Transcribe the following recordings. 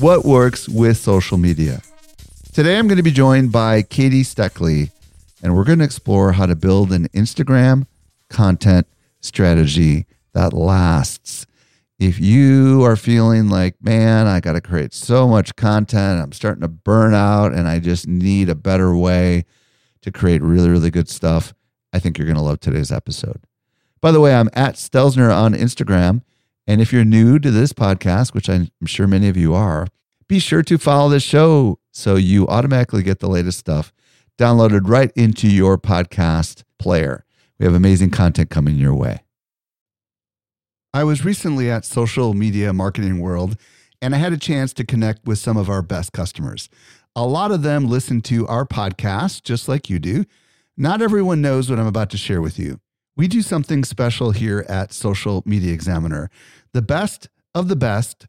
what works with social media. Today, I'm going to be joined by Katie Steckly, and we're going to explore how to build an Instagram content strategy that lasts. If you are feeling like, man, I got to create so much content, I'm starting to burn out, and I just need a better way to create really, really good stuff, I think you're going to love today's episode. By the way, I'm at Stelzner on Instagram. And if you're new to this podcast, which I'm sure many of you are, be sure to follow the show so you automatically get the latest stuff downloaded right into your podcast player. We have amazing content coming your way. I was recently at Social Media Marketing World and I had a chance to connect with some of our best customers. A lot of them listen to our podcast just like you do. Not everyone knows what I'm about to share with you. We do something special here at Social Media Examiner. The best of the best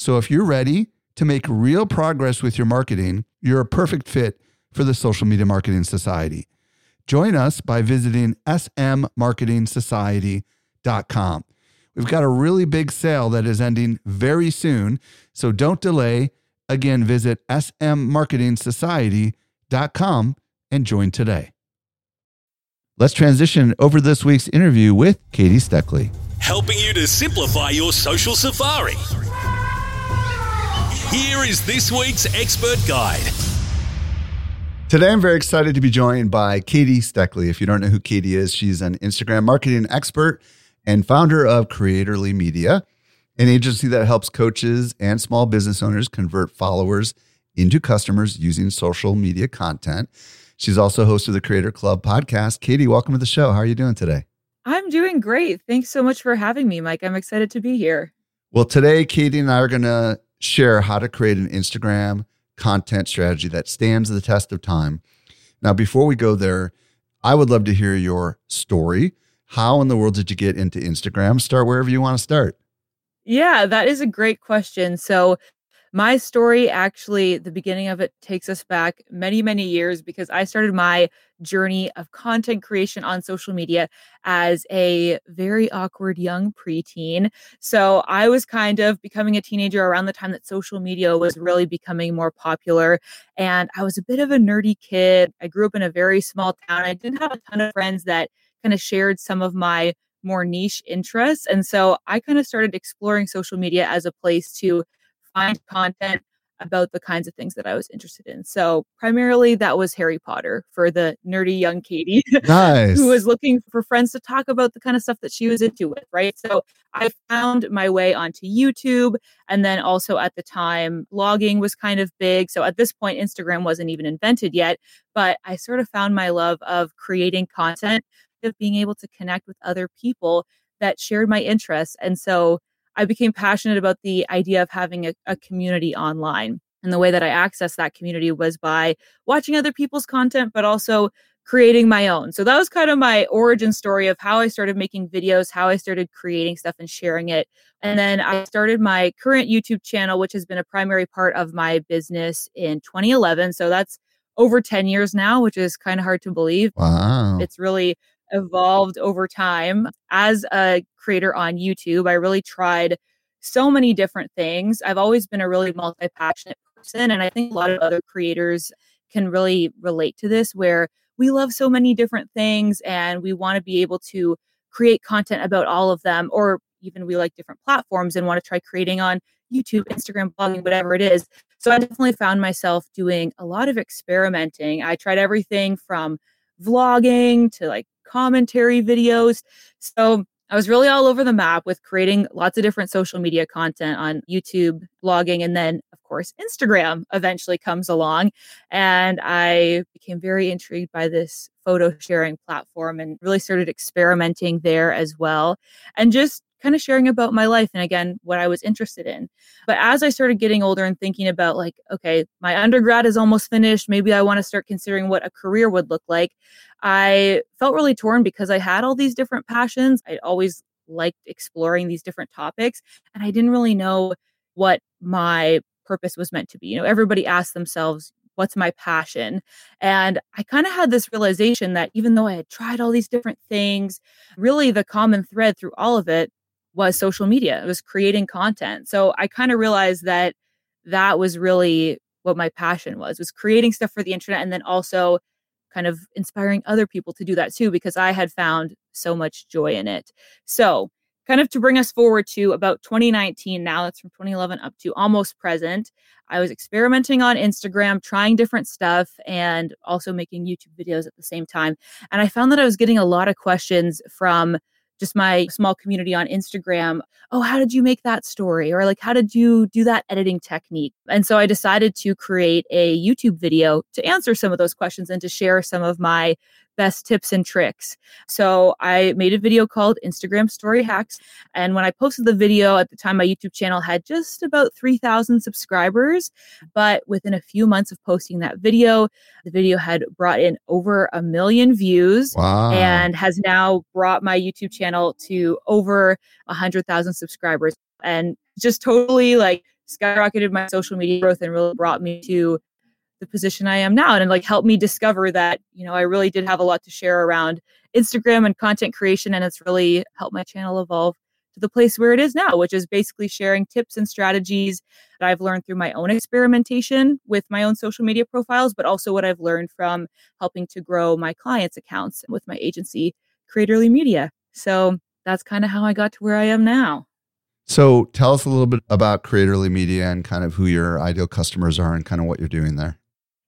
So if you're ready to make real progress with your marketing, you're a perfect fit for the Social Media Marketing Society. Join us by visiting smmarketingsociety.com. We've got a really big sale that is ending very soon, so don't delay. Again, visit smmarketingsociety.com and join today. Let's transition over this week's interview with Katie Steckly. Helping you to simplify your social safari. Here is this week's expert guide. Today, I'm very excited to be joined by Katie Steckly. If you don't know who Katie is, she's an Instagram marketing expert and founder of Creatorly Media, an agency that helps coaches and small business owners convert followers into customers using social media content. She's also host of the Creator Club podcast. Katie, welcome to the show. How are you doing today? I'm doing great. Thanks so much for having me, Mike. I'm excited to be here. Well, today, Katie and I are going to share how to create an Instagram content strategy that stands the test of time. Now, before we go there, I would love to hear your story. How in the world did you get into Instagram? Start wherever you want to start. Yeah, that is a great question. So, my story actually, the beginning of it takes us back many, many years because I started my journey of content creation on social media as a very awkward young preteen. So I was kind of becoming a teenager around the time that social media was really becoming more popular. And I was a bit of a nerdy kid. I grew up in a very small town. I didn't have a ton of friends that kind of shared some of my more niche interests. And so I kind of started exploring social media as a place to find content about the kinds of things that I was interested in. So primarily that was Harry Potter for the nerdy young Katie nice. who was looking for friends to talk about the kind of stuff that she was into with, right? So I found my way onto YouTube and then also at the time blogging was kind of big. So at this point Instagram wasn't even invented yet, but I sort of found my love of creating content, of being able to connect with other people that shared my interests. And so I became passionate about the idea of having a, a community online. And the way that I accessed that community was by watching other people's content, but also creating my own. So that was kind of my origin story of how I started making videos, how I started creating stuff and sharing it. And then I started my current YouTube channel, which has been a primary part of my business in 2011. So that's over 10 years now, which is kind of hard to believe. Wow. It's really evolved over time. As a creator on YouTube, I really tried so many different things. I've always been a really multi passionate person. And I think a lot of other creators can really relate to this, where we love so many different things and we want to be able to create content about all of them, or even we like different platforms and want to try creating on YouTube, Instagram, blogging, whatever it is. So I definitely found myself doing a lot of experimenting. I tried everything from vlogging to like commentary videos. So I was really all over the map with creating lots of different social media content on YouTube, blogging, and then, of course, Instagram eventually comes along. And I became very intrigued by this photo sharing platform and really started experimenting there as well. And just kind of sharing about my life and again what I was interested in. But as I started getting older and thinking about like okay, my undergrad is almost finished, maybe I want to start considering what a career would look like. I felt really torn because I had all these different passions. I always liked exploring these different topics and I didn't really know what my purpose was meant to be. You know, everybody asks themselves, what's my passion? And I kind of had this realization that even though I had tried all these different things, really the common thread through all of it was social media. It was creating content. So I kind of realized that that was really what my passion was was creating stuff for the internet and then also kind of inspiring other people to do that too because I had found so much joy in it. So, kind of to bring us forward to about 2019 now that's from 2011 up to almost present. I was experimenting on Instagram, trying different stuff and also making YouTube videos at the same time. And I found that I was getting a lot of questions from just my small community on Instagram. Oh, how did you make that story? Or like, how did you do that editing technique? And so I decided to create a YouTube video to answer some of those questions and to share some of my best tips and tricks. So I made a video called Instagram Story Hacks. And when I posted the video at the time, my YouTube channel had just about 3,000 subscribers. But within a few months of posting that video, the video had brought in over a million views wow. and has now brought my YouTube channel to over 100,000 subscribers. And just totally like skyrocketed my social media growth and really brought me to the position I am now and, and like helped me discover that, you know, I really did have a lot to share around Instagram and content creation. And it's really helped my channel evolve to the place where it is now, which is basically sharing tips and strategies that I've learned through my own experimentation with my own social media profiles, but also what I've learned from helping to grow my clients' accounts with my agency, Creatorly Media. So that's kind of how I got to where I am now. So tell us a little bit about Creatorly Media and kind of who your ideal customers are and kind of what you're doing there.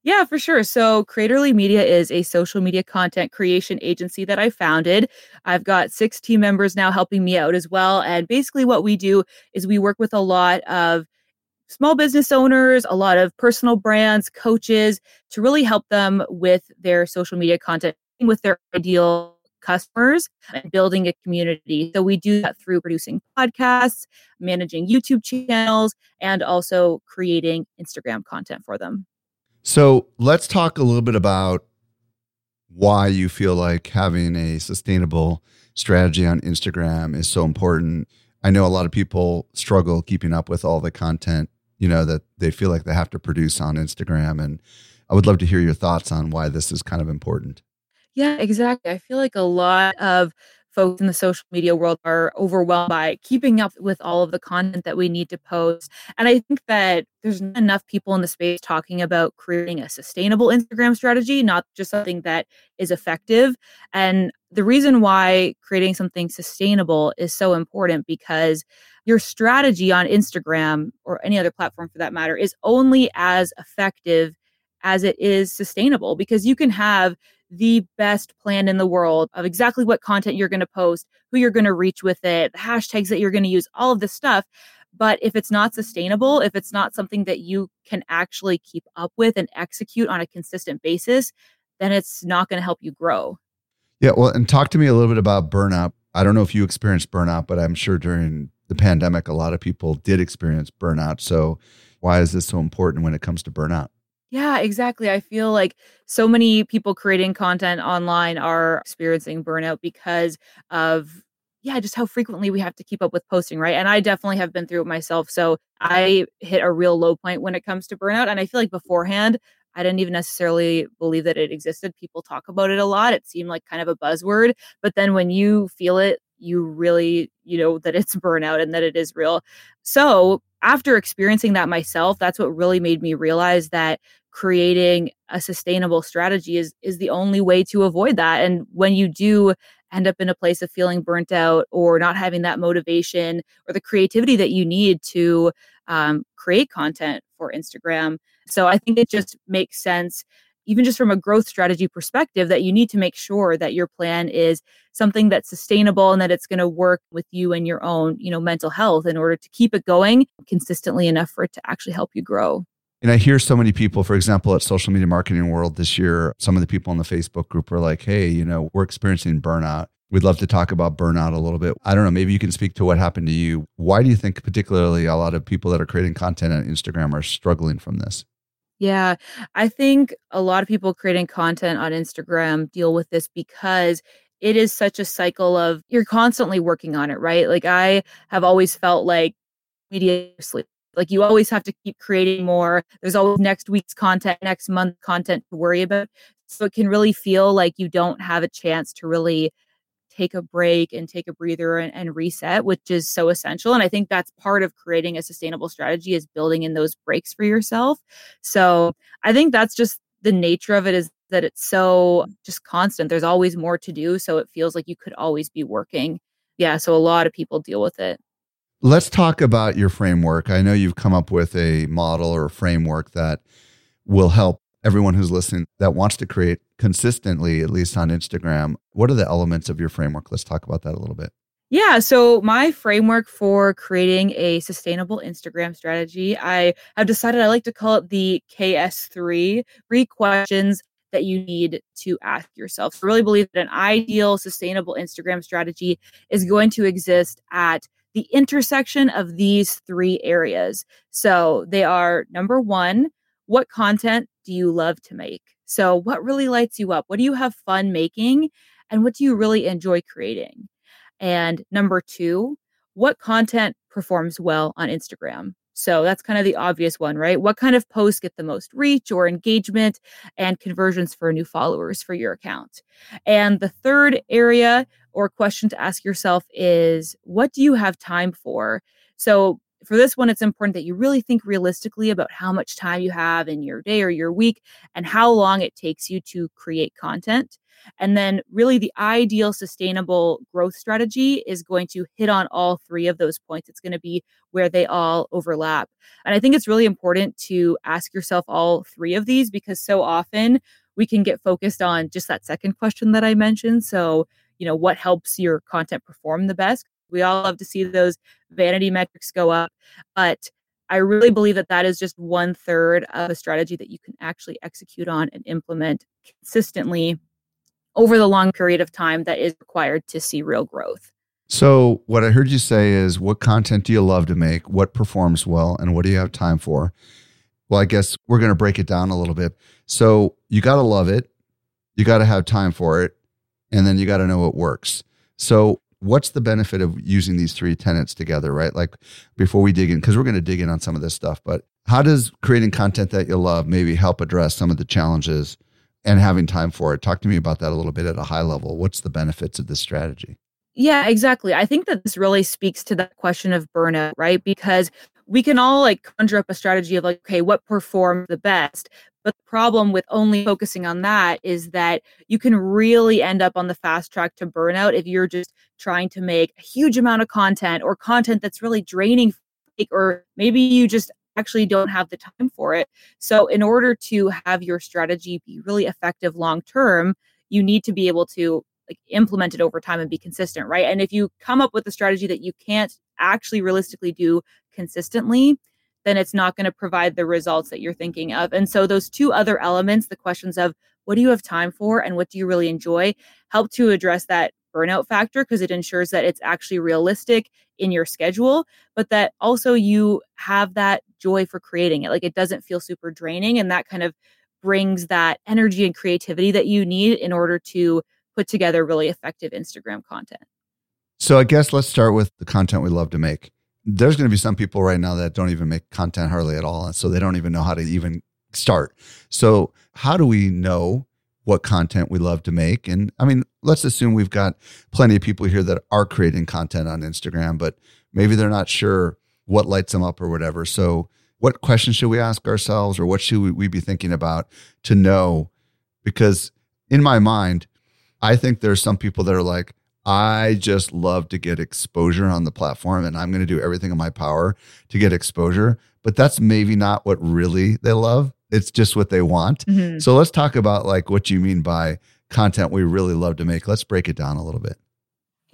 Yeah, for sure. So, Creatorly Media is a social media content creation agency that I founded. I've got six team members now helping me out as well. And basically, what we do is we work with a lot of small business owners, a lot of personal brands, coaches to really help them with their social media content, with their ideal customers and building a community. So we do that through producing podcasts, managing YouTube channels, and also creating Instagram content for them. So let's talk a little bit about why you feel like having a sustainable strategy on Instagram is so important. I know a lot of people struggle keeping up with all the content, you know, that they feel like they have to produce on Instagram. And I would love to hear your thoughts on why this is kind of important. Yeah, exactly. I feel like a lot of folks in the social media world are overwhelmed by keeping up with all of the content that we need to post. And I think that there's not enough people in the space talking about creating a sustainable Instagram strategy, not just something that is effective. And the reason why creating something sustainable is so important because your strategy on Instagram or any other platform for that matter is only as effective as it is sustainable because you can have the best plan in the world of exactly what content you're going to post, who you're going to reach with it, the hashtags that you're going to use, all of this stuff. But if it's not sustainable, if it's not something that you can actually keep up with and execute on a consistent basis, then it's not going to help you grow. Yeah. Well, and talk to me a little bit about burnout. I don't know if you experienced burnout, but I'm sure during the pandemic, a lot of people did experience burnout. So, why is this so important when it comes to burnout? Yeah, exactly. I feel like so many people creating content online are experiencing burnout because of yeah, just how frequently we have to keep up with posting, right? And I definitely have been through it myself. So I hit a real low point when it comes to burnout. And I feel like beforehand, I didn't even necessarily believe that it existed. People talk about it a lot. It seemed like kind of a buzzword. But then when you feel it, you really, you know, that it's burnout and that it is real. So after experiencing that myself, that's what really made me realize that creating a sustainable strategy is is the only way to avoid that. And when you do end up in a place of feeling burnt out or not having that motivation or the creativity that you need to um, create content for Instagram. So I think it just makes sense, even just from a growth strategy perspective, that you need to make sure that your plan is something that's sustainable and that it's going to work with you and your own, you know, mental health in order to keep it going consistently enough for it to actually help you grow. And I hear so many people, for example, at Social Media Marketing World this year, some of the people in the Facebook group are like, hey, you know, we're experiencing burnout. We'd love to talk about burnout a little bit. I don't know, maybe you can speak to what happened to you. Why do you think, particularly, a lot of people that are creating content on Instagram are struggling from this? Yeah, I think a lot of people creating content on Instagram deal with this because it is such a cycle of you're constantly working on it, right? Like I have always felt like media sleep like you always have to keep creating more. There's always next week's content, next month content to worry about. So it can really feel like you don't have a chance to really take a break and take a breather and, and, reset, which is so essential. And I think that's part of creating a sustainable strategy is building in those breaks for yourself. So I think that's just the nature of it is that it's so just constant. There's always more to do. So it feels like you could always be working. Yeah. So a lot of people deal with it. Let's talk about your framework. I know you've come up with a model or a framework that will help everyone who's listening that wants to create consistently, at least on Instagram. What are the elements of your framework? Let's talk about that a little bit. Yeah, so my framework for creating a sustainable Instagram strategy, I have decided I like to call it the KS3 three questions that you need to ask yourself. I really believe that an ideal sustainable Instagram strategy is going to exist at the intersection of these three areas. So they are number one, what content do you love to make? So, what really lights you up? What do you have fun making? And what do you really enjoy creating? And number two, what content performs well on Instagram? So that's kind of the obvious one, right? What kind of posts get the most reach or engagement and conversions for new followers for your account? And the third area or question to ask yourself is what do you have time for? So for this one, it's important that you really think realistically about how much time you have in your day or your week and how long it takes you to create content. And then, really, the ideal sustainable growth strategy is going to hit on all three of those points. It's going to be where they all overlap. And I think it's really important to ask yourself all three of these because so often we can get focused on just that second question that I mentioned. So, you know, what helps your content perform the best? We all love to see those vanity metrics go up, but I really believe that that is just one third of a strategy that you can actually execute on and implement consistently over the long period of time that is required to see real growth. So, what I heard you say is what content do you love to make? What performs well? And what do you have time for? Well, I guess we're going to break it down a little bit. So, you got to love it, you got to have time for it, and then you got to know it works. So, what's the benefit of using these three tenets together, right? Like before we dig in, because we're going to dig in on some of this stuff, but how does creating content that you love maybe help address some of the challenges and having time for it? Talk to me about that a little bit at a high level. What's the benefits of this strategy? Yeah, exactly. I think that this really speaks to that question of burnout, right? Because we can all like conjure up a strategy of like, okay, what performed the best? But the problem with only focusing on that is that you can really end up on the fast track to burnout if you're just trying to make a huge amount of content or content that's really draining, or maybe you just actually don't have the time for it. So, in order to have your strategy be really effective long term, you need to be able to like implement it over time and be consistent, right? And if you come up with a strategy that you can't actually realistically do consistently, then it's not going to provide the results that you're thinking of. And so those two other elements, the questions of what do you have time for and what do you really enjoy, help to address that burnout factor because it ensures that it's actually realistic in your schedule, but that also you have that joy for creating it. Like it doesn't feel super draining and that kind of brings that energy and creativity that you need in order to put together really effective Instagram content. So I guess let's start with the content we love to make. There's going to be some people right now that don't even make content hardly at all. And so they don't even know how to even start. So, how do we know what content we love to make? And I mean, let's assume we've got plenty of people here that are creating content on Instagram, but maybe they're not sure what lights them up or whatever. So, what questions should we ask ourselves or what should we be thinking about to know? Because in my mind, I think there's some people that are like, I just love to get exposure on the platform and I'm going to do everything in my power to get exposure. But that's maybe not what really they love. It's just what they want. Mm-hmm. So let's talk about like what you mean by content we really love to make. Let's break it down a little bit.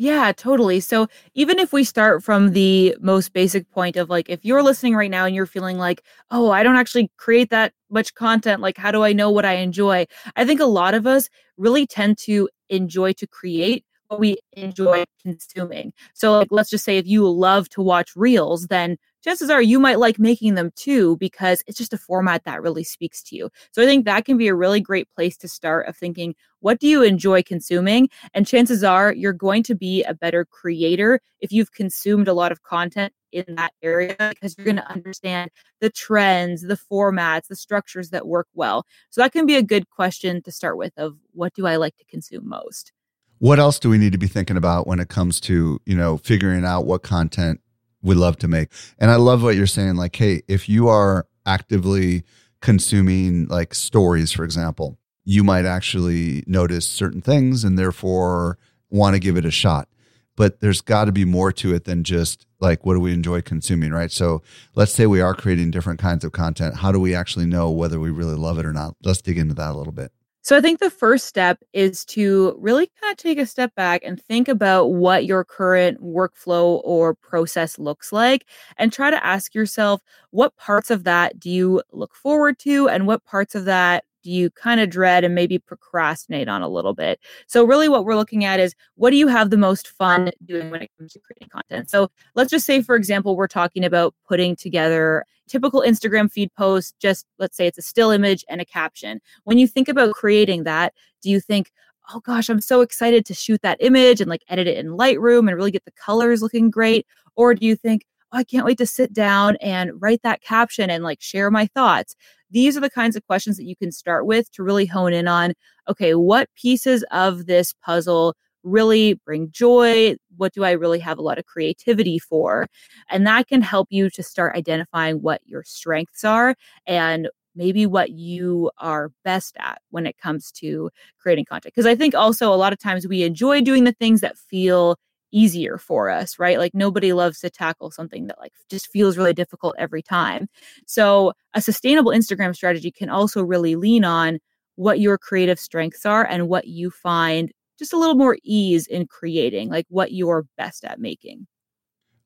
Yeah, totally. So even if we start from the most basic point of like, if you're listening right now and you're feeling like, oh, I don't actually create that much content, like, how do I know what I enjoy? I think a lot of us really tend to enjoy to create what we enjoy consuming. So, like, let's just say if you love to watch reels, then chances are you might like making them too because it's just a format that really speaks to you. So, I think that can be a really great place to start of thinking, what do you enjoy consuming? And chances are you're going to be a better creator if you've consumed a lot of content in that area because you're going to understand the trends, the formats, the structures that work well. So, that can be a good question to start with of what do I like to consume most? what else do we need to be thinking about when it comes to you know figuring out what content we love to make. And i love what you're saying like hey if you are actively consuming like stories for example you might actually notice certain things and therefore want to give it a shot. But there's got to be more to it than just like what do we enjoy consuming right? So let's say we are creating different kinds of content. How do we actually know whether we really love it or not? Let's dig into that a little bit so I think the first step is to really kind of take a step back and think about what your current workflow or process looks like and try to ask yourself what parts of that do you look forward to and what parts of that you kind of dread and maybe procrastinate on a little bit? So, really, what we're looking at is what do you have the most fun doing when it comes to creating content? So, let's just say, for example, we're talking about putting together typical Instagram feed post, just let's say it's a still image and a caption. When you think about creating that, do you think, oh gosh, I'm so excited to shoot that image and like edit it in Lightroom and really get the colors looking great? Or do you think, oh, I can't wait to sit down and write that caption and like share my thoughts? These are the kinds of questions that you can start with to really hone in on okay, what pieces of this puzzle really bring joy? What do I really have a lot of creativity for? And that can help you to start identifying what your strengths are and maybe what you are best at when it comes to creating content. Because I think also a lot of times we enjoy doing the things that feel easier for us, right? Like nobody loves to tackle something that like just feels really difficult every time. So a sustainable Instagram strategy can also really lean on what your creative strengths are and what you find just a little more ease in creating, like what you're best at making.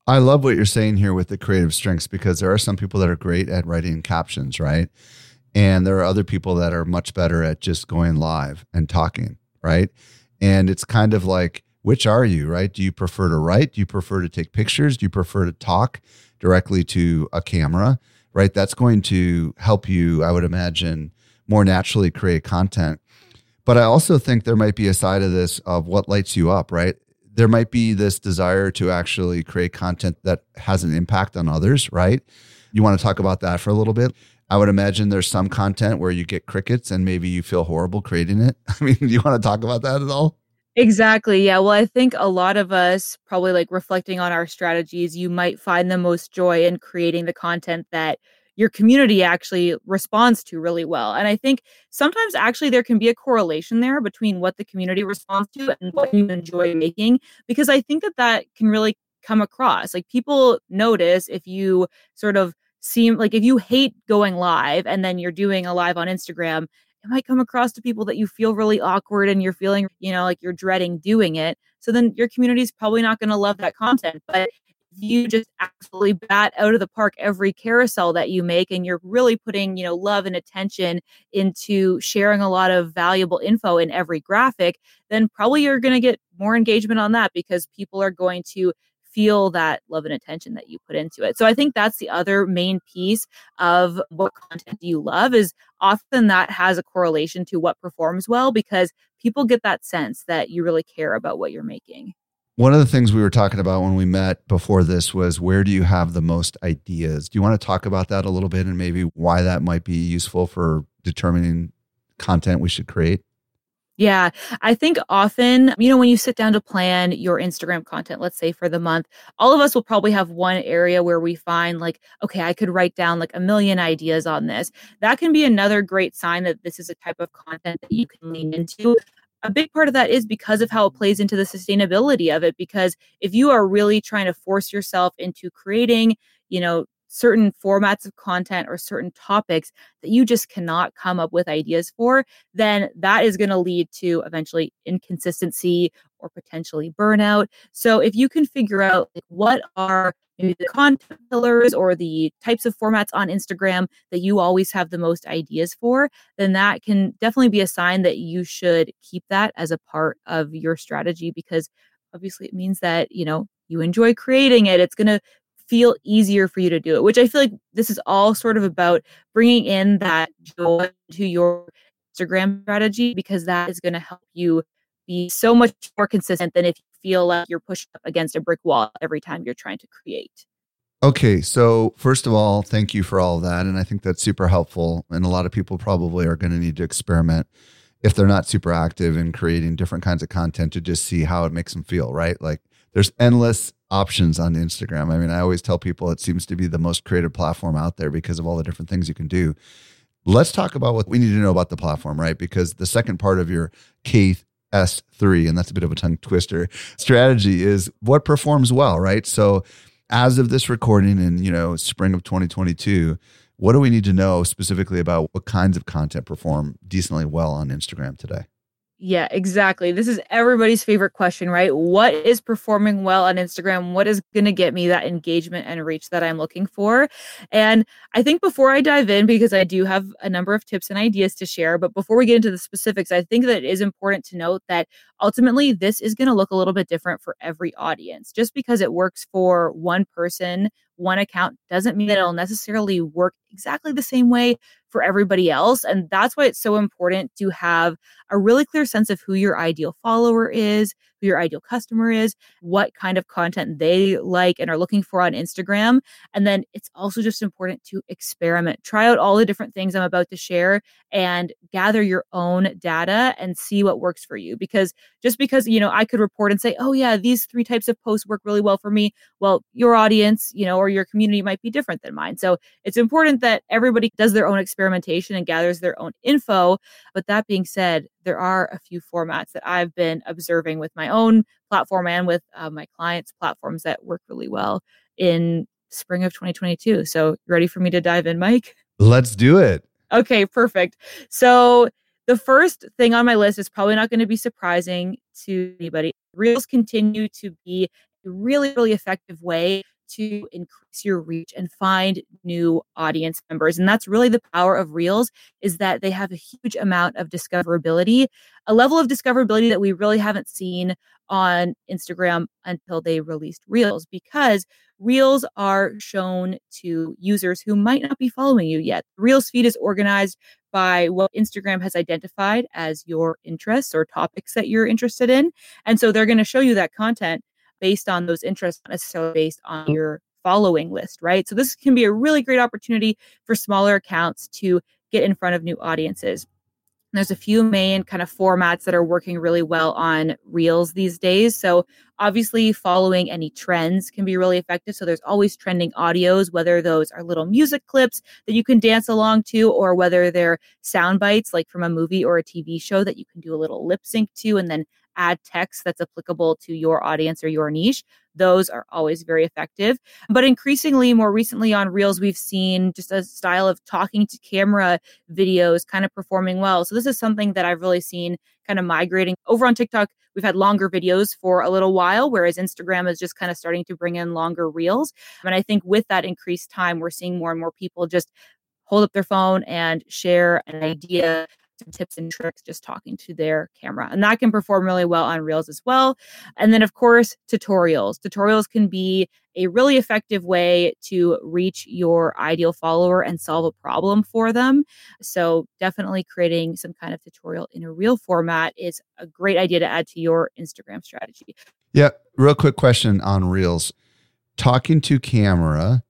I love what you're saying here with the creative strengths because there are some people that are great at writing captions, right? And there are other people that are much better at just going live and talking, right? And it's kind of like, which are you, right? Do you prefer to write? Do you prefer to take pictures? Do you prefer to talk directly to a camera, right? That's going to help you, I would imagine, more naturally create content. But I also think there might be a side of this of what lights you up, right? There might be this desire to actually create content that has an impact on others, right? You want to talk about that for a little bit? I would imagine there's some content where you get crickets and maybe you feel horrible creating it. I mean, do you want to talk about that at all? Exactly. Yeah. Well, I think a lot of us probably like reflecting on our strategies, you might find the most joy in creating the content that your community actually responds to really well. And I think sometimes actually there can be a correlation there between what the community responds to and what you enjoy making, because I think that that can really come across. Like people notice if you sort of seem like if you hate going live and then you're doing a live on Instagram it might come across to people that you feel really awkward and you're feeling, you know, like you're dreading doing it. So then your community is probably not going to love that content. But you just absolutely bat out of the park every carousel that you make and you're really putting you know love and attention into sharing a lot of valuable info in every graphic then probably you're going to get more engagement on that because people are going to feel that love and attention that you put into it. So I think that's the other main piece of what content do you love is often that has a correlation to what performs well because people get that sense that you really care about what you're making. One of the things we were talking about when we met before this was where do you have the most ideas? Do you want to talk about that a little bit and maybe why that might be useful for determining content we should create? Yeah, I think often, you know, when you sit down to plan your Instagram content, let's say for the month, all of us will probably have one area where we find like, okay, I could write down like a million ideas on this. That can be another great sign that this is a type of content that you can lean into. A big part of that is because of how it plays into the sustainability of it. Because if you are really trying to force yourself into creating, you know, certain formats of content or certain topics that you just cannot come up with ideas for, then that is going to lead to eventually inconsistency or potentially burnout. So if you can figure out like, what are maybe the content pillars or the types of formats on Instagram that you always have the most ideas for, then that can definitely be a sign that you should keep that as a part of your strategy because obviously it means that, you know, you enjoy creating it. It's going to feel easier for you to do it, which I feel like this is all sort of about bringing in that joy to your Instagram strategy because that is going to help you be so much more consistent than if you feel like you're pushed up against a brick wall every time you're trying to create. Okay, so first of all, thank you for all of that. And I think that's super helpful. And a lot of people probably are going to need to experiment if they're not super active in creating different kinds of content to just see how it makes them feel, right? Like there's endless options on Instagram. I mean, I always tell people it seems to be the most creative platform out there because of all the different things you can do. Let's talk about what we need to know about the platform, right? Because the second part of your K S3, and that's a bit of a tongue twister strategy, is what performs well, right? So, as of this recording in you know spring of 2022, what do we need to know specifically about what kinds of content perform decently well on Instagram today? Yeah, exactly. This is everybody's favorite question, right? What is performing well on Instagram? What is going to get me that engagement and reach that I'm looking for? And I think before I dive in, because I do have a number of tips and ideas to share, but before we get into the specifics, I think that it is important to note that ultimately this is going to look a little bit different for every audience. Just because it works for one person, one account, doesn't mean that it'll necessarily work exactly the same way for everybody else. And that's why it's so important to have a really clear sense of who your ideal follower is, who your ideal customer is, what kind of content they like and are looking for on Instagram. And then it's also just important to experiment, try out all the different things I'm about to share and gather your own data and see what works for you. Because just because, you know, I could report and say, oh, yeah, these three types of posts work really well for me. Well, your audience, you know, or your community might be different than mine. So it's important that everybody does their own experimentation and gathers their own info. But that being said, there are a few formats that I've been observing with my own platform and with uh, my clients' platforms that work really well in spring of 2022. So, ready for me to dive in, Mike? Let's do it. Okay, perfect. So, the first thing on my list is probably not going to be surprising to anybody. Reels continue to be a really, really effective way to increase your reach and find new audience members and that's really the power of reels is that they have a huge amount of discoverability a level of discoverability that we really haven't seen on Instagram until they released reels because reels are shown to users who might not be following you yet reels feed is organized by what Instagram has identified as your interests or topics that you're interested in. And so they're going to show you that content based on those interests, not necessarily based on your following list, right? So this can be a really great opportunity for smaller accounts to get in front of new audiences. There's a few main kind of formats that are working really well on Reels these days. So, obviously, following any trends can be really effective. So, there's always trending audios, whether those are little music clips that you can dance along to, or whether they're sound bites like from a movie or a TV show that you can do a little lip sync to and then add text that's applicable to your audience or your niche. Those are always very effective. But increasingly, more recently on Reels, we've seen just a style of talking to camera videos kind of performing well. So, this is something that I've really seen kind of migrating over on TikTok. we've had longer videos for a little while, whereas Instagram is just kind of starting to bring in longer reels. And I think with that increased time, we're seeing more and more people just hold up their phone and share an idea some tips and tricks just talking to their camera. And that can perform really well on Reels as well. And then, of course, tutorials. Tutorials can be a really effective way to reach your ideal follower and solve a problem for them. So, definitely creating some kind of tutorial in a reel format is a great idea to add to your Instagram strategy. Yeah. Real quick question on Reels talking to camera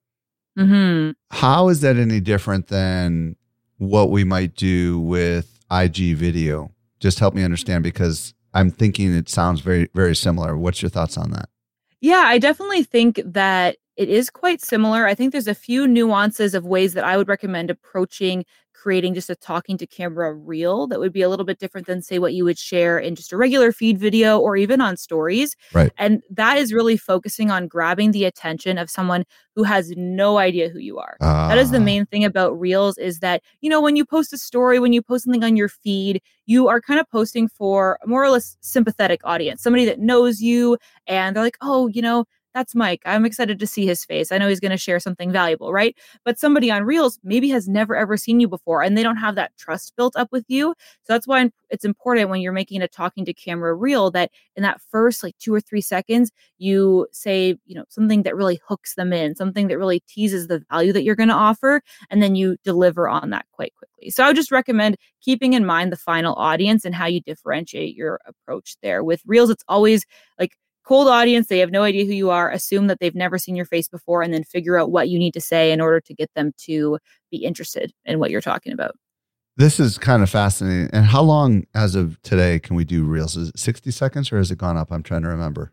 Mm-hmm. How is that any different than what we might do with IG video? Just help me understand because I'm thinking it sounds very, very similar. What's your thoughts on that? Yeah, I definitely think that it is quite similar. I think there's a few nuances of ways that I would recommend approaching creating just a talking to camera reel that would be a little bit different than say what you would share in just a regular feed video or even on stories. Right. And that is really focusing on grabbing the attention of someone who has no idea who you are. Uh, that is the ah. main thing about reels is that, you know, when you post a story, when you post something on your feed, you are kind of posting for a more or less sympathetic audience, somebody that knows you and they're like, "Oh, you know, that's Mike. I'm excited to see his face. I know he's going to share something valuable, right? But somebody on Reels maybe has never ever seen you before and they don't have that trust built up with you. So that's why it's important when you're making a talking to camera reel that in that first like two or three seconds, you say, you know, something that really hooks them in, something that really teases the value that you're going to offer, and then you deliver on that quite quickly. So I would just recommend keeping in mind the final audience and how you differentiate your approach there. With Reels, it's always like cold audience they have no idea who you are assume that they've never seen your face before and then figure out what you need to say in order to get them to be interested in what you're talking about. This is kind of fascinating. And how long as of today can we do reels? Is it 60 seconds or has it gone up? I'm trying to remember.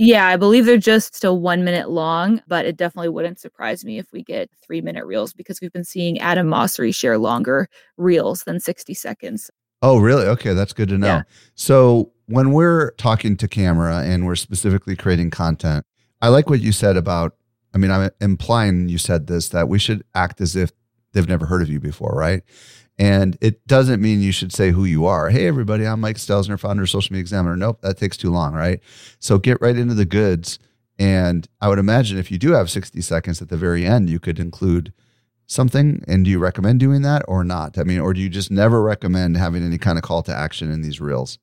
Yeah i believe they're just still one minute long but it definitely wouldn't surprise me if we get three minute reels because we've been seeing adam Mosseri share longer reels than 60 seconds Oh, really? Okay, that's good to know. Yeah. So, when we're talking to camera and we're specifically creating content, I like what you said about, I mean, I'm implying you said this that we should act as if they've never heard of you before, right? And it doesn't mean you should say who you are. Hey, everybody, I'm Mike Stelzner, founder of Social Media Examiner. Nope, that takes too long, right? So get right into the goods. And I would imagine if you do have 60 seconds at the very end, you could include something and do you recommend doing that or not i mean or do you just never recommend having any kind of call to action in these reels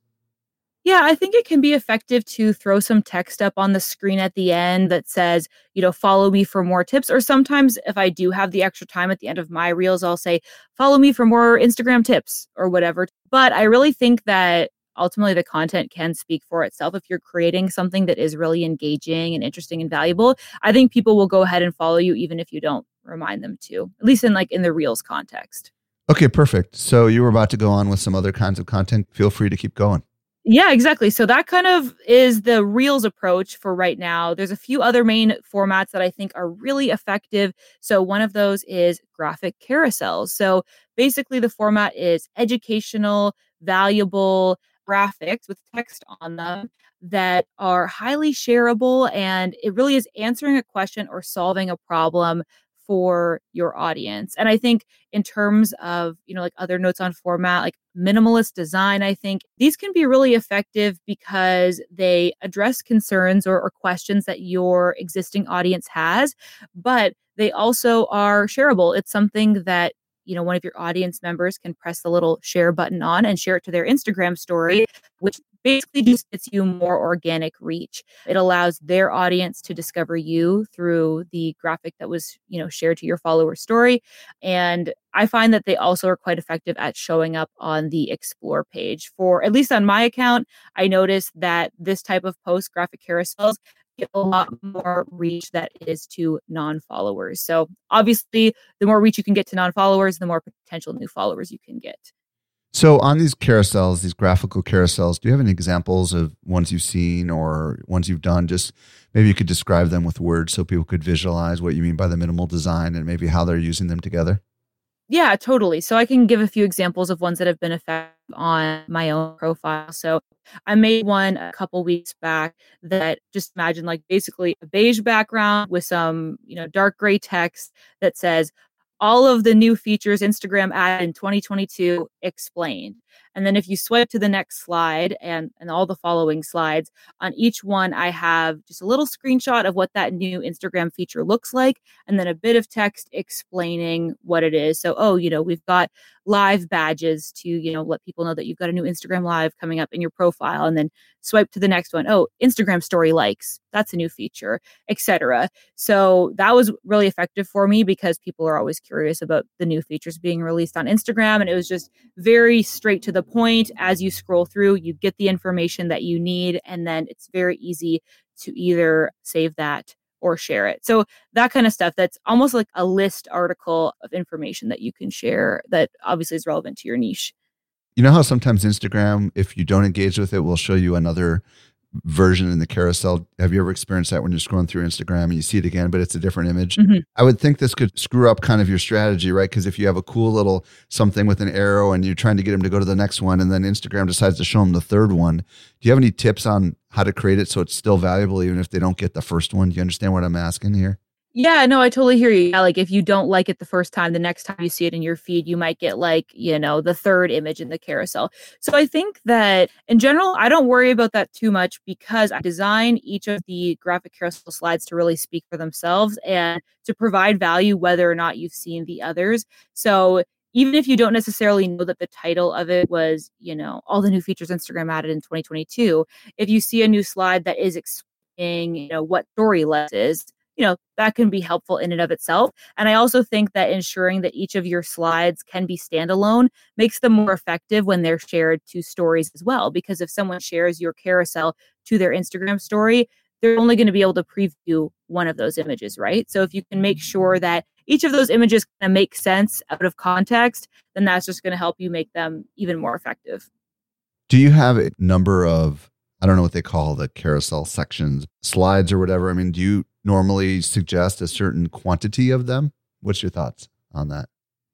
yeah, I think it can be effective to throw some text up on the screen at the end that says, you know, follow me for more tips. Or sometimes if I do have the extra time at the end of my reels, I'll say, follow me for more Instagram tips or whatever. But I really think that ultimately the content can speak for itself. If you're creating something that is really engaging and interesting and valuable, I think people will go ahead and follow you even if you don't remind them to, at least in like in the reels context. Okay, perfect. So you were about to go on with some other kinds of content. Feel free to keep going. Yeah, exactly. So that kind of is the Reels approach for right now. There's a few other main formats that I think are really effective. So one of those is graphic carousels. So basically, the format is educational, valuable graphics with text on them that are highly shareable. And it really is answering a question or solving a problem for your audience. And I think in terms of, you know, like other notes on format, like minimalist design, I think these can be really effective because they address concerns or, or questions that your existing audience has, but they also are shareable. It's something that you know one of your audience members can press the little share button on and share it to their instagram story which basically just gets you more organic reach. It allows their audience to discover you through the graphic that was, you know, shared to your follower story. And I find that they also are quite effective at showing up on the explore page. For at least on my account, I noticed that this type of post graphic carousels a lot more reach that is to non-followers. So obviously, the more reach you can get to non-followers, the more potential new followers you can get. So on these carousels, these graphical carousels, do you have any examples of ones you've seen or ones you've done? Just maybe you could describe them with words so people could visualize what you mean by the minimal design and maybe how they're using them together. Yeah, totally. So I can give a few examples of ones that have been effective on my own profile. So I made one a couple weeks back that just imagine like basically a beige background with some, you know, dark gray text that says all of the new features Instagram added in 2022 explained. And then if you swipe to the next slide and, and all the following slides, on each one, I have just a little screenshot of what that new Instagram feature looks like, and then a bit of text explaining what it is. So, oh, you know, we've got live badges to, you know, let people know that you've got a new Instagram live coming up in your profile, and then swipe to the next one. Oh, Instagram story likes, that's a new feature, etc. So that was really effective for me because people are always curious about the new features being released on Instagram. And it was just very straight to the point. As you scroll through, you get the information that you need, and then it's very easy to either save that or share it. So that kind of stuff that's almost like a list article of information that you can share that obviously is relevant to your niche. You know how sometimes Instagram, if you don't engage with it, will show you another version in the carousel. Have you ever experienced that when you're scrolling through Instagram and you see it again, but it's a different image? Mm-hmm. I would think this could screw up kind of your strategy, right? Because if you have a cool little something with an arrow and you're trying to get them to go to the next one, and then Instagram decides to show them the third one, do you have any tips on how to create it so it's still valuable even if they don't get the first one? Do you understand what I'm asking here? Yeah, no, I totally hear you. Yeah, like if you don't like it the first time, the next time you see it in your feed, you might get like, you know, the third image in the carousel. So I think that in general, I don't worry about that too much because I design each of the graphic carousel slides to really speak for themselves and to provide value whether or not you've seen the others. So even if you don't necessarily know that the title of it was, you know, all the new features Instagram added in 2022, if you see a new slide that is explaining, you know, what story less is, you know, that can be helpful in and of itself. And I also think that ensuring that each of your slides can be standalone makes them more effective when they're shared to stories as well. Because if someone shares your carousel to their Instagram story, they're only going to be able to preview one of those images, right? So if you can make sure that each of those images kind of make sense out of context, then that's just going to help you make them even more effective. Do you have a number of I don't know what they call the carousel sections, slides or whatever. I mean, do you normally suggest a certain quantity of them? What's your thoughts on that?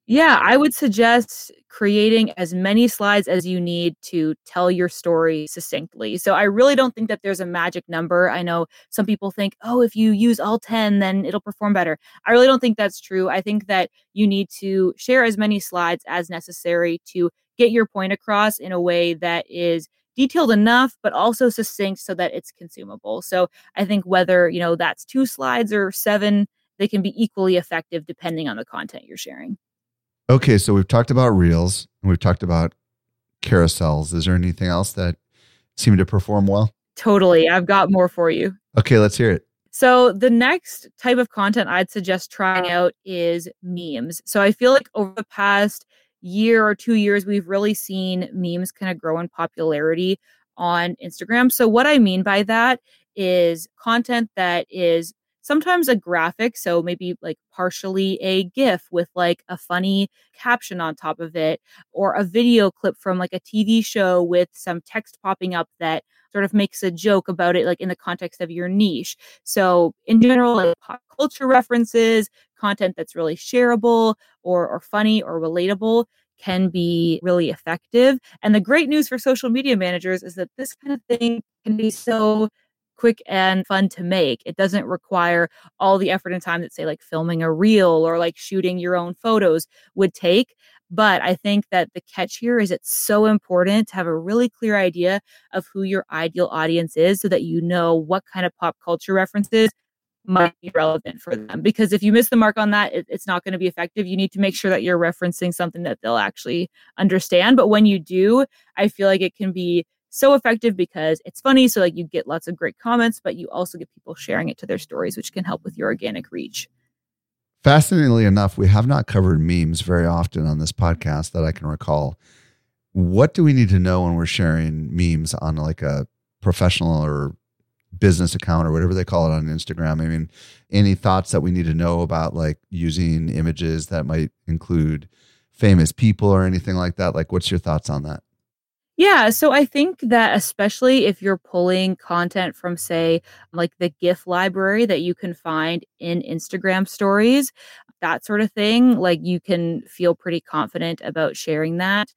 Yeah, I would suggest creating as many slides as you need to tell your story succinctly. So I really don't think that there's a magic number. I know some people think, oh, if you use all 10, then it'll perform better. I really don't think that's true. I think that you need to share as many slides as necessary to get your point across in a way that is detailed enough but also succinct so that it's consumable. So i think whether you know that's two slides or seven they can be equally effective depending on the content you're sharing. Okay so we've talked about reels and we've talked about carousels. Is there anything else that seemed to perform well? Totally i've got more for you. Okay let's hear it. So the next type of content I'd suggest trying out is memes. So I feel like over the past year or two years, we've really seen memes kind of grow in popularity on Instagram. So, what I mean by that is content that is sometimes a graphic, so maybe like partially a GIF with like a funny caption on top of it, or a video clip from like a TV show with some text popping up that sort of makes a joke about it, like in the context of your niche. So, in general, like pop culture references, content that's really shareable or, or funny or relatable can be really effective. And the great news for social media managers is that this kind of thing can be so quick and fun to make. It doesn't require all the effort and time that, say, like filming a reel or like shooting your own photos would take. But I think that the catch here is it's so important to have a really clear idea of who your ideal audience is so that you know what kind of pop culture references might be relevant for them. Because if you miss the mark on that, it, it's not going to be effective. You need to make sure that you're referencing something that they'll actually understand. But when you do, I feel like it can be so effective because it's funny. So like you get lots of great comments, but you also get people sharing it to their stories, which can help with your organic reach. Fascinatingly enough, we have not covered memes very often on this podcast that I can recall. What do we need to know when we're sharing memes on like a professional or business account or whatever they call it on Instagram? I mean, any thoughts that we need to know about like using images that might include famous people or anything like that? Like, what's your thoughts on that? Yeah, so I think that especially if you're pulling content from, say, like the GIF library that you can find in Instagram stories, that sort of thing, like you can feel pretty confident about sharing that.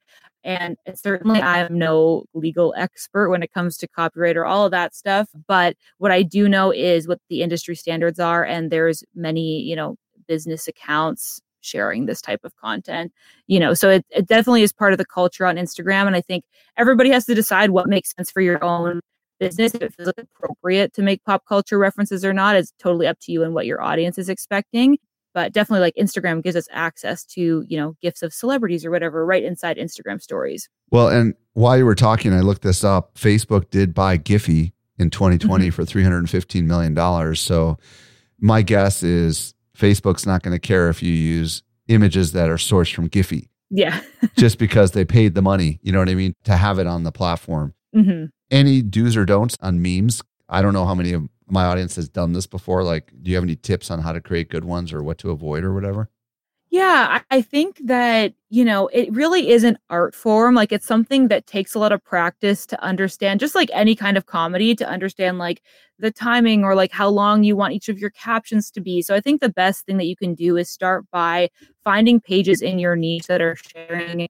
And certainly, I'm no legal expert when it comes to copyright or all of that stuff. But what I do know is what the industry standards are. And there's many, you know, business accounts sharing this type of content. You know, so it, it definitely is part of the culture on Instagram. And I think everybody has to decide what makes sense for your own business. If it feels appropriate to make pop culture references or not, it's totally up to you and what your audience is expecting but definitely like Instagram gives us access to, you know, GIFs of celebrities or whatever right inside Instagram stories. Well, and while you were talking, I looked this up. Facebook did buy Giphy in 2020 mm-hmm. for $315 million. So my guess is Facebook's not going to care if you use images that are sourced from Giphy. Yeah. just because they paid the money, you know what I mean, to have it on the platform. Mm-hmm. Any do's or don'ts on memes? I don't know how many of my audience has done this before. Like, do you have any tips on how to create good ones or what to avoid or whatever? Yeah, I think that, you know, it really is an art form. Like, it's something that takes a lot of practice to understand, just like any kind of comedy, to understand like the timing or like how long you want each of your captions to be. So, I think the best thing that you can do is start by finding pages in your niche that are sharing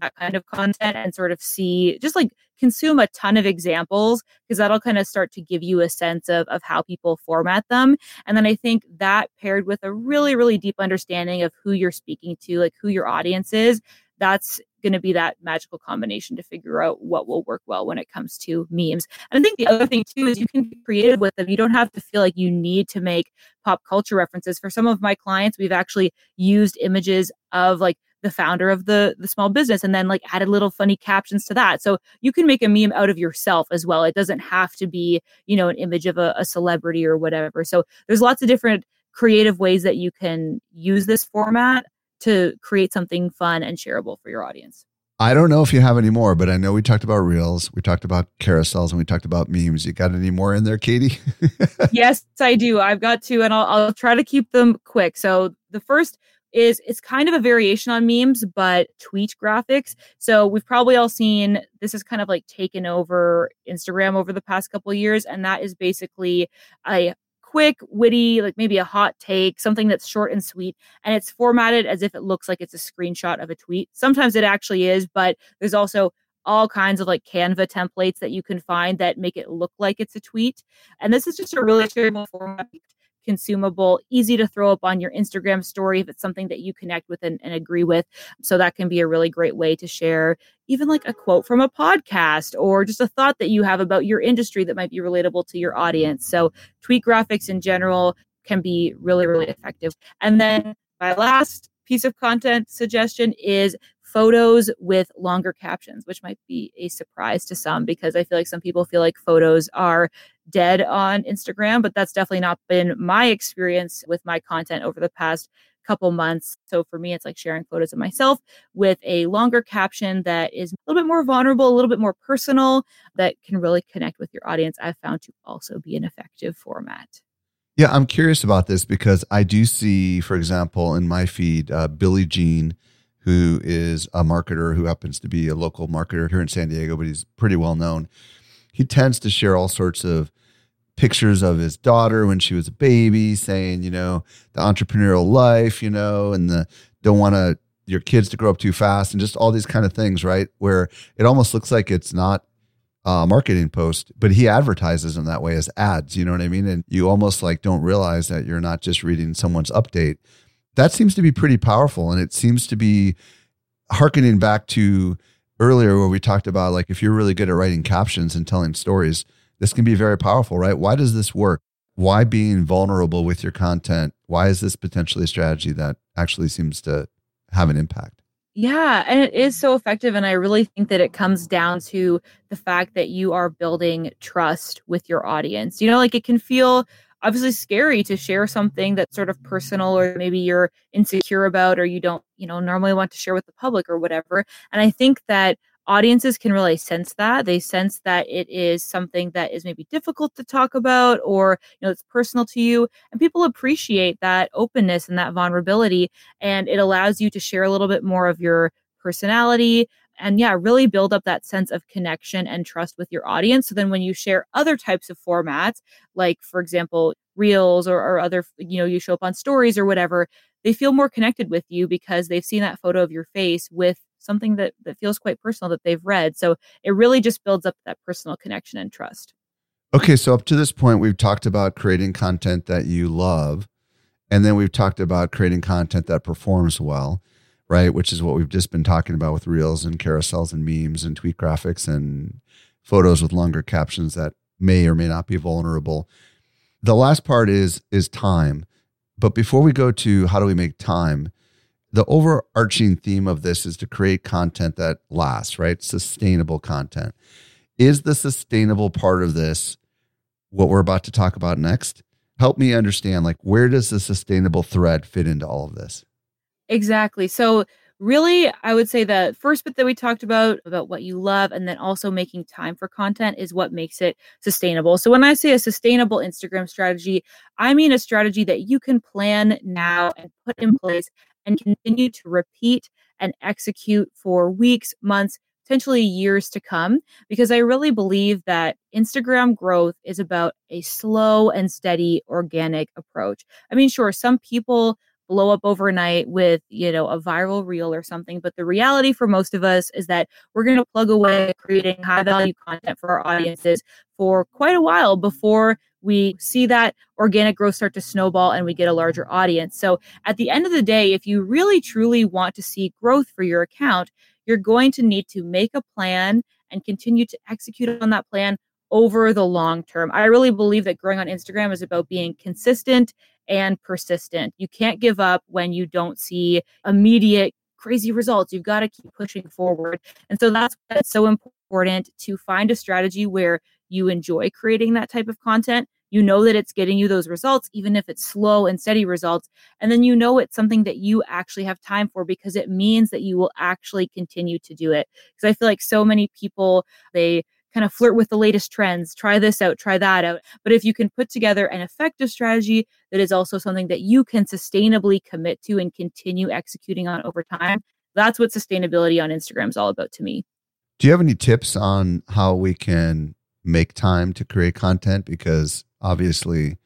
that kind of content and sort of see just like consume a ton of examples because that'll kind of start to give you a sense of, of how people format them and then i think that paired with a really really deep understanding of who you're speaking to like who your audience is that's going to be that magical combination to figure out what will work well when it comes to memes. And I think the other thing too is you can be creative with them. You don't have to feel like you need to make pop culture references. For some of my clients, we've actually used images of like the founder of the the small business and then like added little funny captions to that so you can make a meme out of yourself as well it doesn't have to be you know an image of a, a celebrity or whatever so there's lots of different creative ways that you can use this format to create something fun and shareable for your audience I don't know if you have any more, but I know we talked about reels, we talked about carousels, and we talked about memes. You got any more in there, Katie? yes, I do. I've got two, and I'll, I'll try to keep them quick. So the first is it's kind of a variation on memes, but tweet graphics. So we've probably all seen this is kind of like taken over Instagram over the past couple years, and that is basically a quick, witty, like maybe a hot take, something that's short and sweet, and it's formatted as if it looks like it's a screenshot of a tweet. Sometimes it actually is, but there's also all kinds of like Canva templates that you can find that make it look like it's a tweet. And this is just a really shareable format consumable, easy to throw up on your Instagram story if it's something that you connect with and, and agree with. So that can be a really great way to share even like a quote from a podcast or just a thought that you have about your industry that might be relatable to your audience. So tweet graphics in general can be really, really effective. And then my last piece of content suggestion is photos with longer captions, which might be a surprise to some because I feel like some people feel like photos are dead on Instagram, but that's definitely not been my experience with my content over the past couple months. So for me, it's like sharing photos of myself with a longer caption that is a little bit more vulnerable, a little bit more personal, that can really connect with your audience. I've found to also be an effective format. Yeah, I'm curious about this because I do see, for example, in my feed, uh, Billy Gene who is a marketer who happens to be a local marketer here in San Diego, but he's pretty well known. He tends to share all sorts of pictures of his daughter when she was a baby, saying, you know, the entrepreneurial life, you know, and the don't want to your kids to grow up too fast and just all these kind of things, right? Where it almost looks like it's not a marketing post, but he advertises them that way as ads, you know what I mean? And you almost like don't realize that you're not just reading someone's update, that seems to be pretty powerful. And it seems to be harkening back to earlier where we talked about like if you're really good at writing captions and telling stories, this can be very powerful, right? Why does this work? Why being vulnerable with your content? Why is this potentially a strategy that actually seems to have an impact? Yeah, and it is so effective. And I really think that it comes down to the fact that you are building trust with your audience. You know, like it can feel obviously scary to share something that's sort of personal or maybe you're insecure about or you don't you know normally want to share with the public or whatever. And i think that audiences can really sense that. They sense that it is something that is maybe difficult to talk about or you know it's personal to you. And people appreciate that openness and that vulnerability. And it allows you to share a little bit more of your personality and yeah really build up that sense of connection and trust with your audience. So then when you share other types of formats like for example reels or, or other you know you show up on stories or whatever they feel more connected with you because they've seen that photo of your face with something that that feels quite personal that they've read. So it really just builds up that personal connection and trust. Okay so up to this point we've talked about creating content that you love And then we've talked about creating content that performs well, right? Which is what we've just been talking about with reels and carousels and memes and tweet graphics and photos with longer captions that may or may not be vulnerable. The last part is is time. But before we go to how do we make time, the overarching theme of this is to create content that lasts, right? Sustainable content. Is the sustainable part of this what we're about to talk about next? Help me understand like where does the sustainable thread fit into all of this? Exactly. So really i would say the first bit that we talked about about what you love and then also making time for content is what makes it sustainable so when i say a sustainable instagram strategy i mean a strategy that you can plan now and put in place and continue to repeat and execute for weeks, months, potentially years to come. Because I really believe that Instagram growth is about a slow and steady organic approach. I mean, sure, some people blow up overnight with you know a viral reel or something but the reality for most of us is that we're going to plug away creating high value content for our audiences for quite a while before we see that organic growth start to snowball and we get a larger audience. So at the end of the day, if you really truly want to see growth for your account, you're going to need to make a plan and continue to execute on that plan over the long term. I really believe that growing on Instagram is about being consistent and persistent. You can't give up when you don't see immediate crazy results. You've got to keep pushing forward. And so that's that's so important to find a strategy where you enjoy creating that type of content you know that it's getting you those results, even if it's slow and steady results. And then you know it's something that you actually have time for because it means that you will actually continue to do it. Because I feel like so many people, they kind of flirt with the latest trends, try this out, try that out. But if you can put together an effective strategy that is also something that you can sustainably commit to and continue executing on over time, that's what sustainability on Instagram is all about to me. Do you have any tips on how we can make time to create content? Because obviously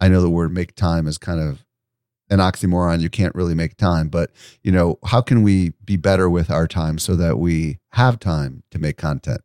i know the word make time is kind of an oxymoron you can't really make time but you know how can we be better with our time so that we have time to make content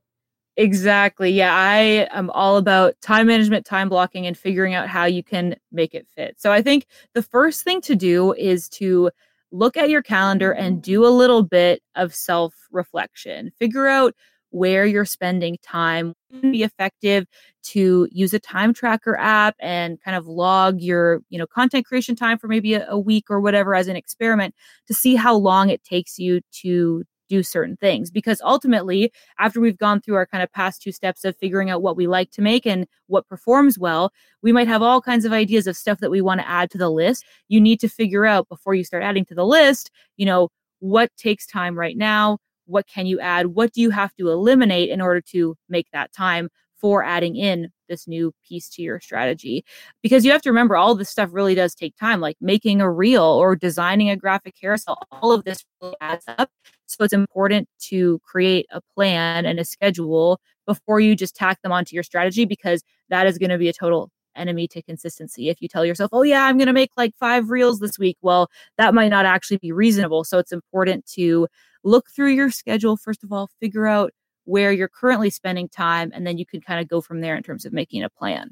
exactly yeah i am all about time management time blocking and figuring out how you can make it fit. So i think the first thing to do is to look at your calendar and do a little bit of self reflection figure out where you're spending time. Be effective to use a time tracker app and kind of log your you know content creation time for maybe a, a week or whatever as an experiment to see how long it takes you to do certain things because ultimately after we've gone through our kind of past two steps of figuring out what we like to make and what performs well we might have all kinds of ideas of stuff that we want to add to the list you need to figure out before you start adding to the list you know what takes time right now what can you add what do you have to eliminate in order to make that time for adding in this new piece to your strategy. Because you have to remember, all this stuff really does take time, like making a reel or designing a graphic carousel. All of this really adds up. So it's important to create a plan and a schedule before you just tack them onto your strategy, because that is going to be a total enemy to consistency. If you tell yourself, oh, yeah, I'm going to make like five reels this week, well, that might not actually be reasonable. So it's important to look through your schedule, first of all, figure out where you're currently spending time, and then you can kind of go from there in terms of making a plan.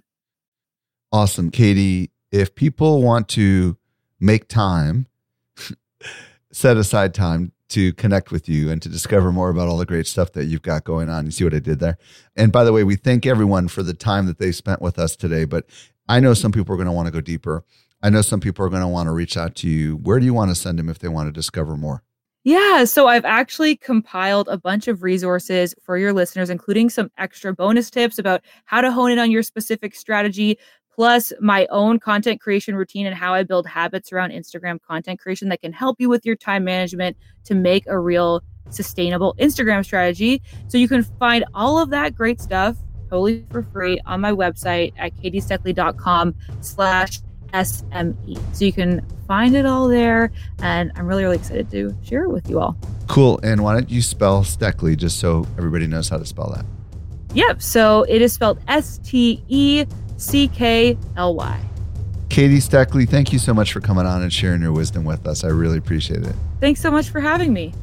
Awesome. Katie, if people want to make time, set aside time to connect with you and to discover more about all the great stuff that you've got going on. You see what I did there? And by the way, we thank everyone for the time that they spent with us today, but I know some people are going to want to go deeper. I know some people are going to want to reach out to you. Where do you want to send them if they want to discover more? Yeah, so I've actually compiled a bunch of resources for your listeners, including some extra bonus tips about how to hone in on your specific strategy, plus my own content creation routine and how I build habits around Instagram content creation that can help you with your time management to make a real sustainable Instagram strategy. So you can find all of that great stuff totally for free on my website at katiesteckly.com slash SME. So you can find it all there. And I'm really, really excited to share it with you all. Cool. And why don't you spell Steckly just so everybody knows how to spell that? Yep. So it is spelled S T E C K L Y. Katie Steckly, thank you so much for coming on and sharing your wisdom with us. I really appreciate it. Thanks so much for having me.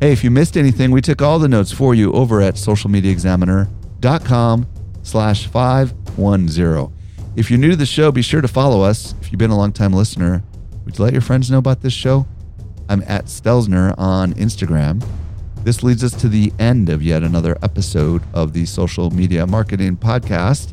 Hey, if you missed anything, we took all the notes for you over at socialmediaexaminer.com slash 510. If you're new to the show, be sure to follow us. If you've been a long time listener, would you let your friends know about this show? I'm at Stelzner on Instagram. This leads us to the end of yet another episode of the Social Media Marketing Podcast.